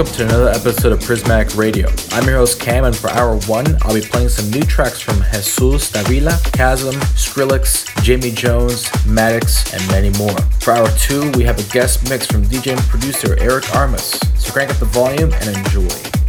Welcome to another episode of Prismatic Radio. I'm your host Cam, and for hour one, I'll be playing some new tracks from Jesus Davila, CASSIMM, Skrillex, Jamie Jones, Maddix, and many more. For hour two, we have a guest mix from DJ and producer Erick Armas. So crank up the volume and enjoy.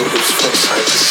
5, move your hips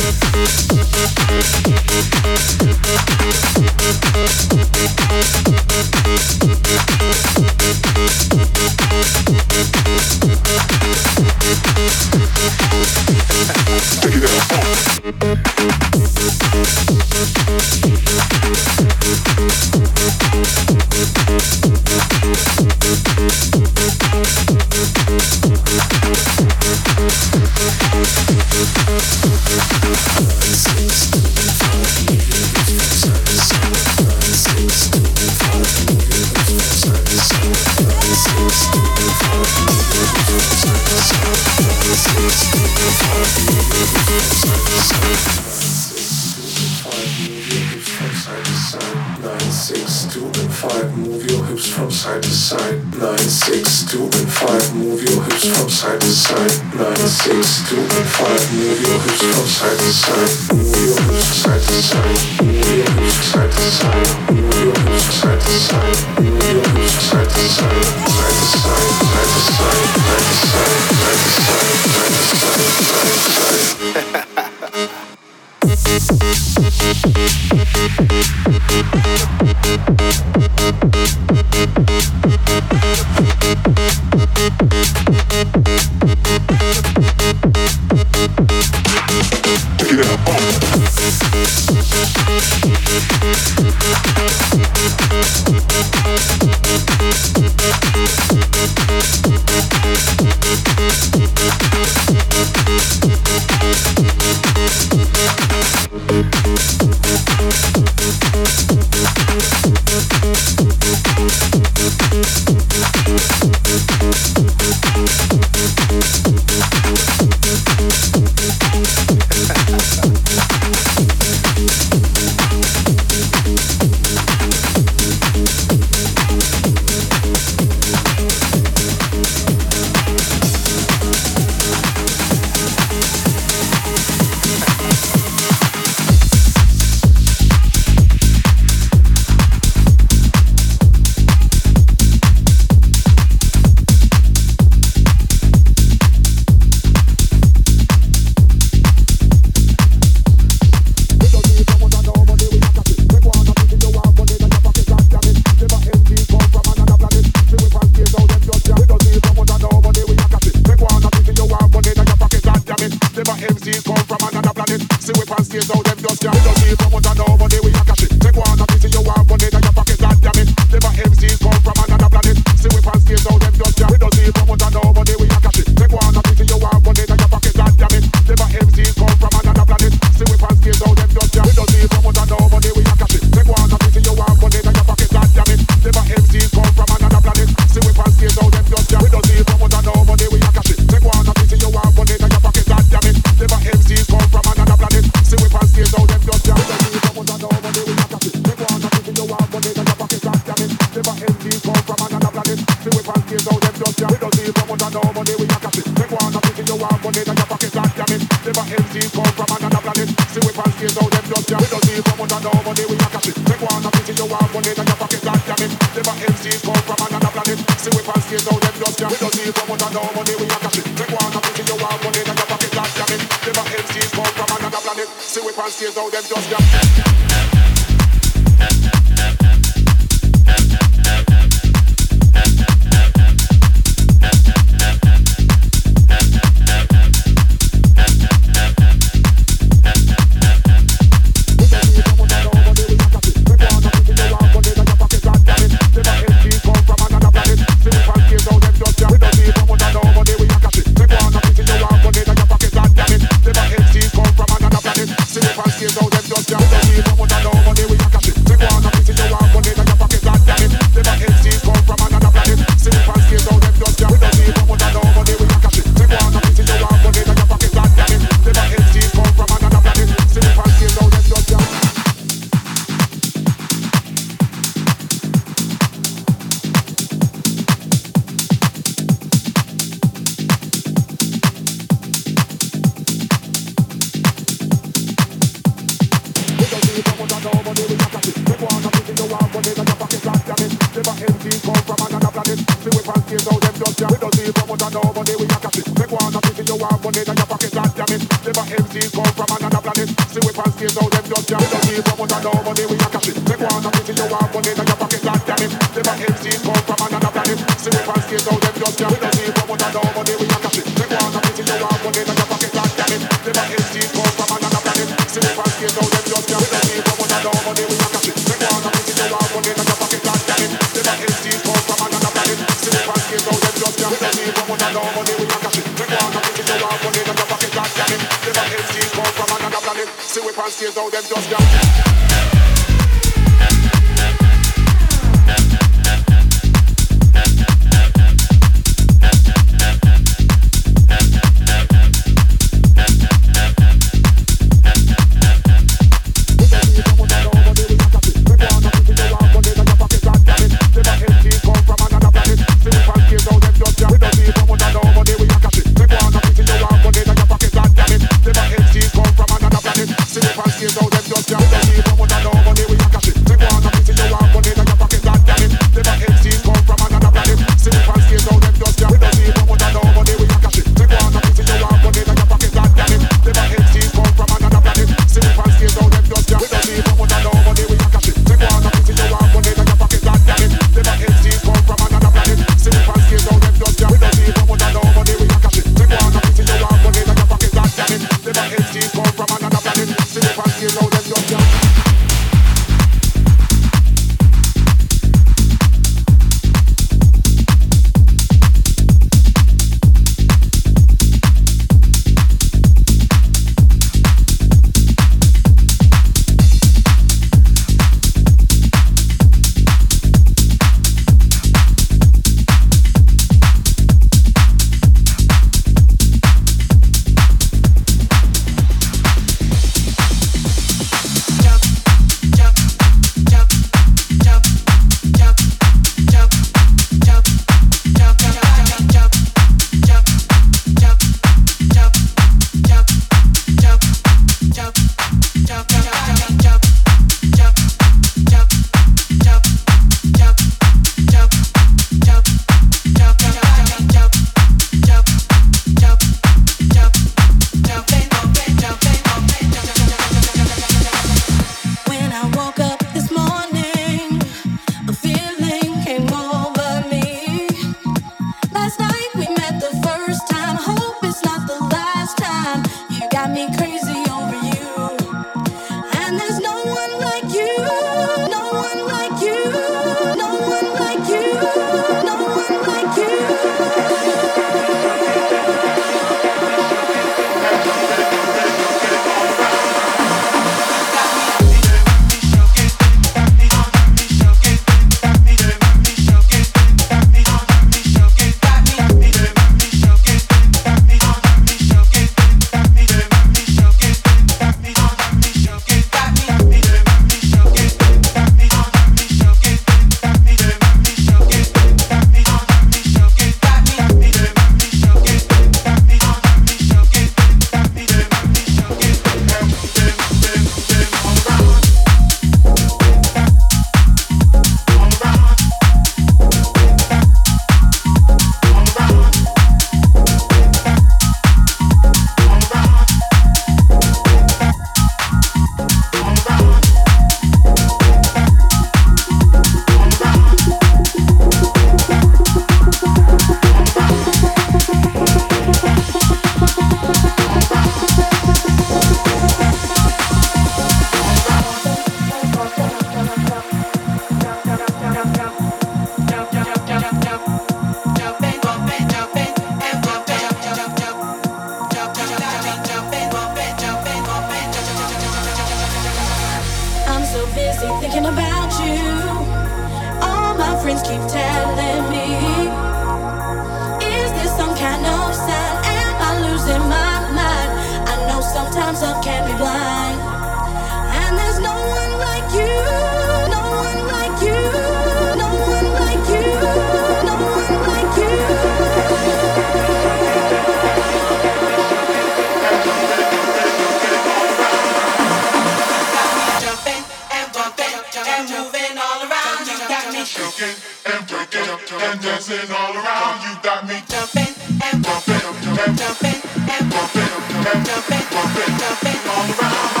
and shaking and breaking and dancing all around. You got me jumping and bumping, jumping and bumping, jumping and jumping all around.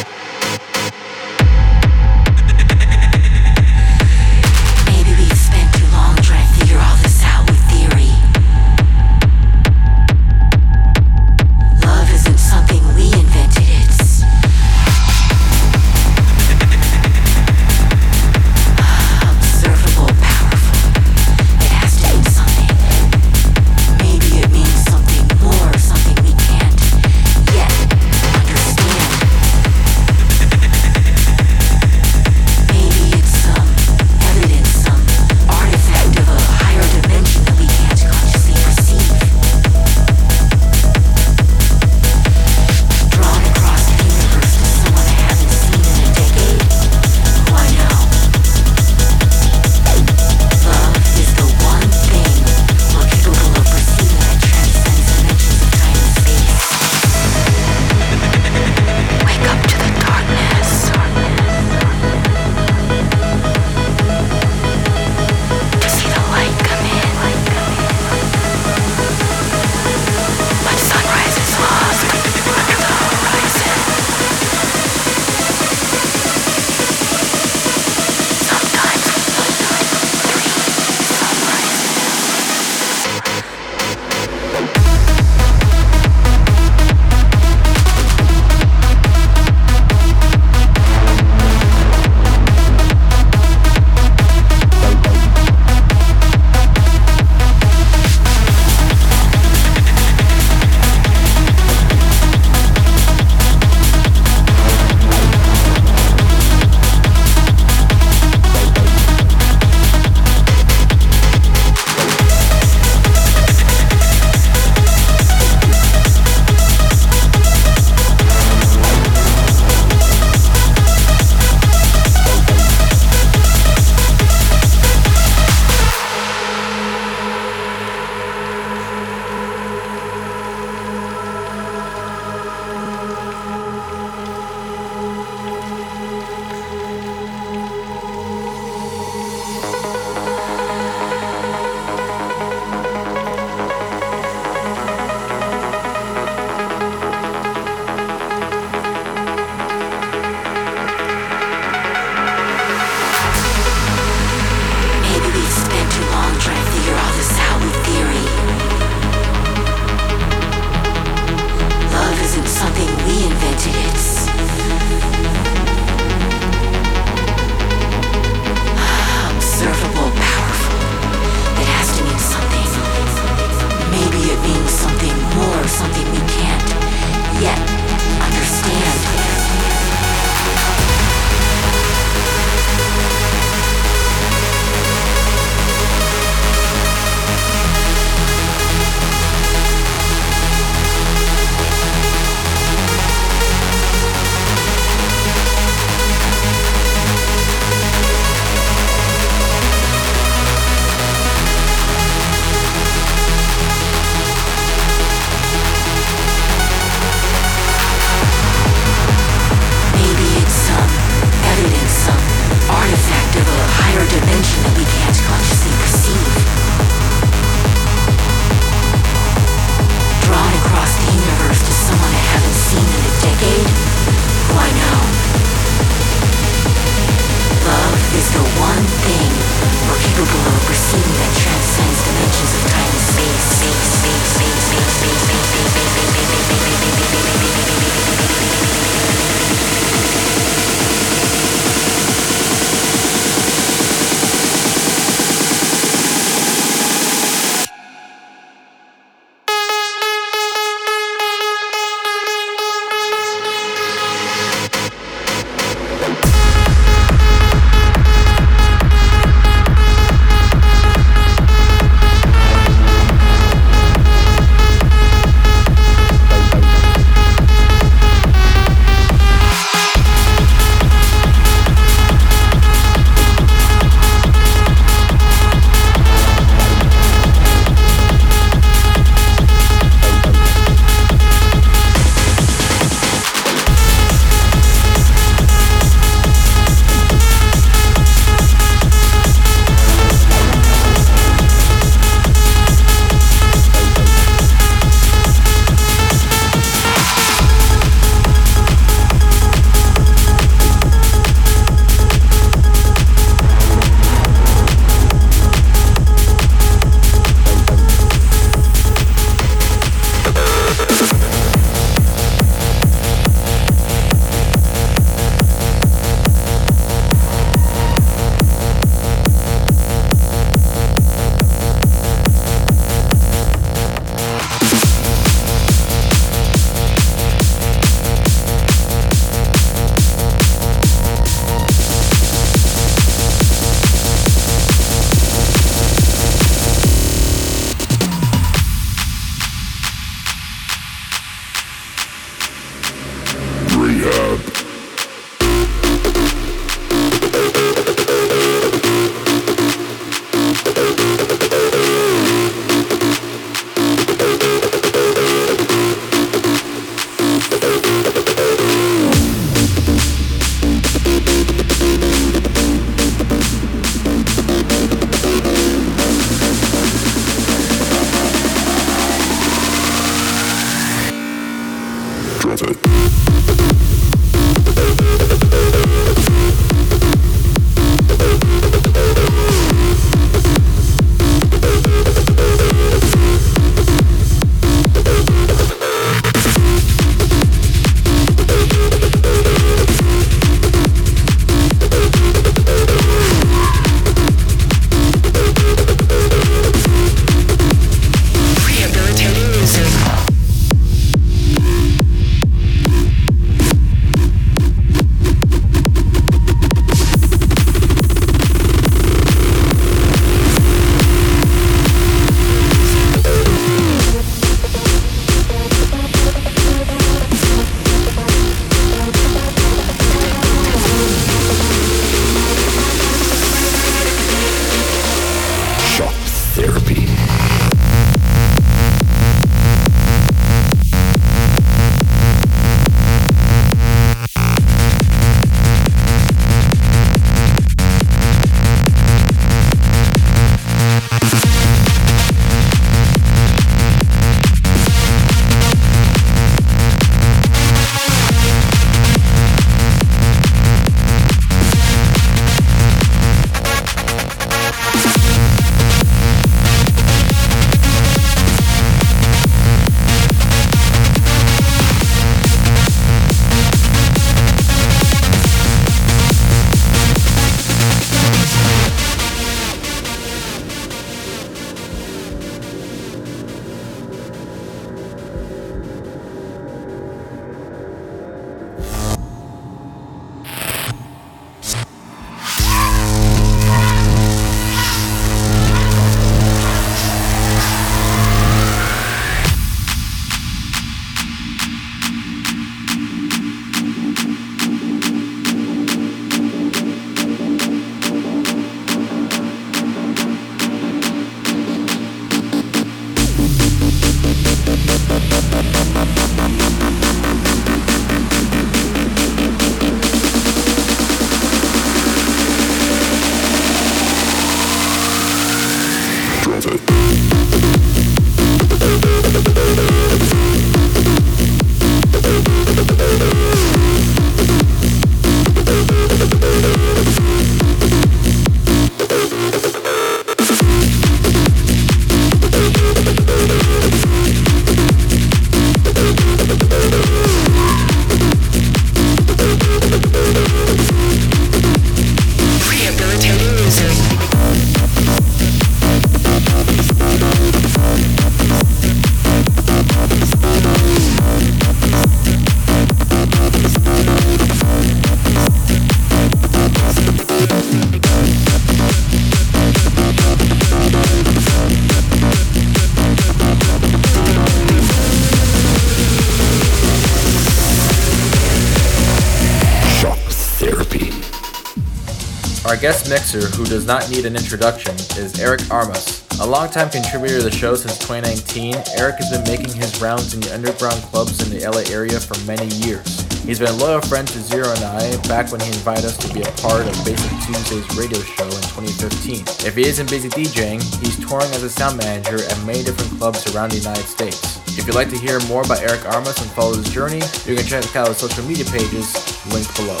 Mixer, who does not need an introduction, is Erick Armas. A longtime contributor to the show since 2019, Erick has been making his rounds in the underground clubs in the LA area for many years. He's been a loyal friend to Xeroh and I back when he invited us to be a part of BASSic Tuesday's radio show in 2015. If he isn't busy DJing, he's touring as a sound manager at many different clubs around the United States. If you'd like to hear more about Erick Armas and follow his journey, you can check out his social media pages linked below.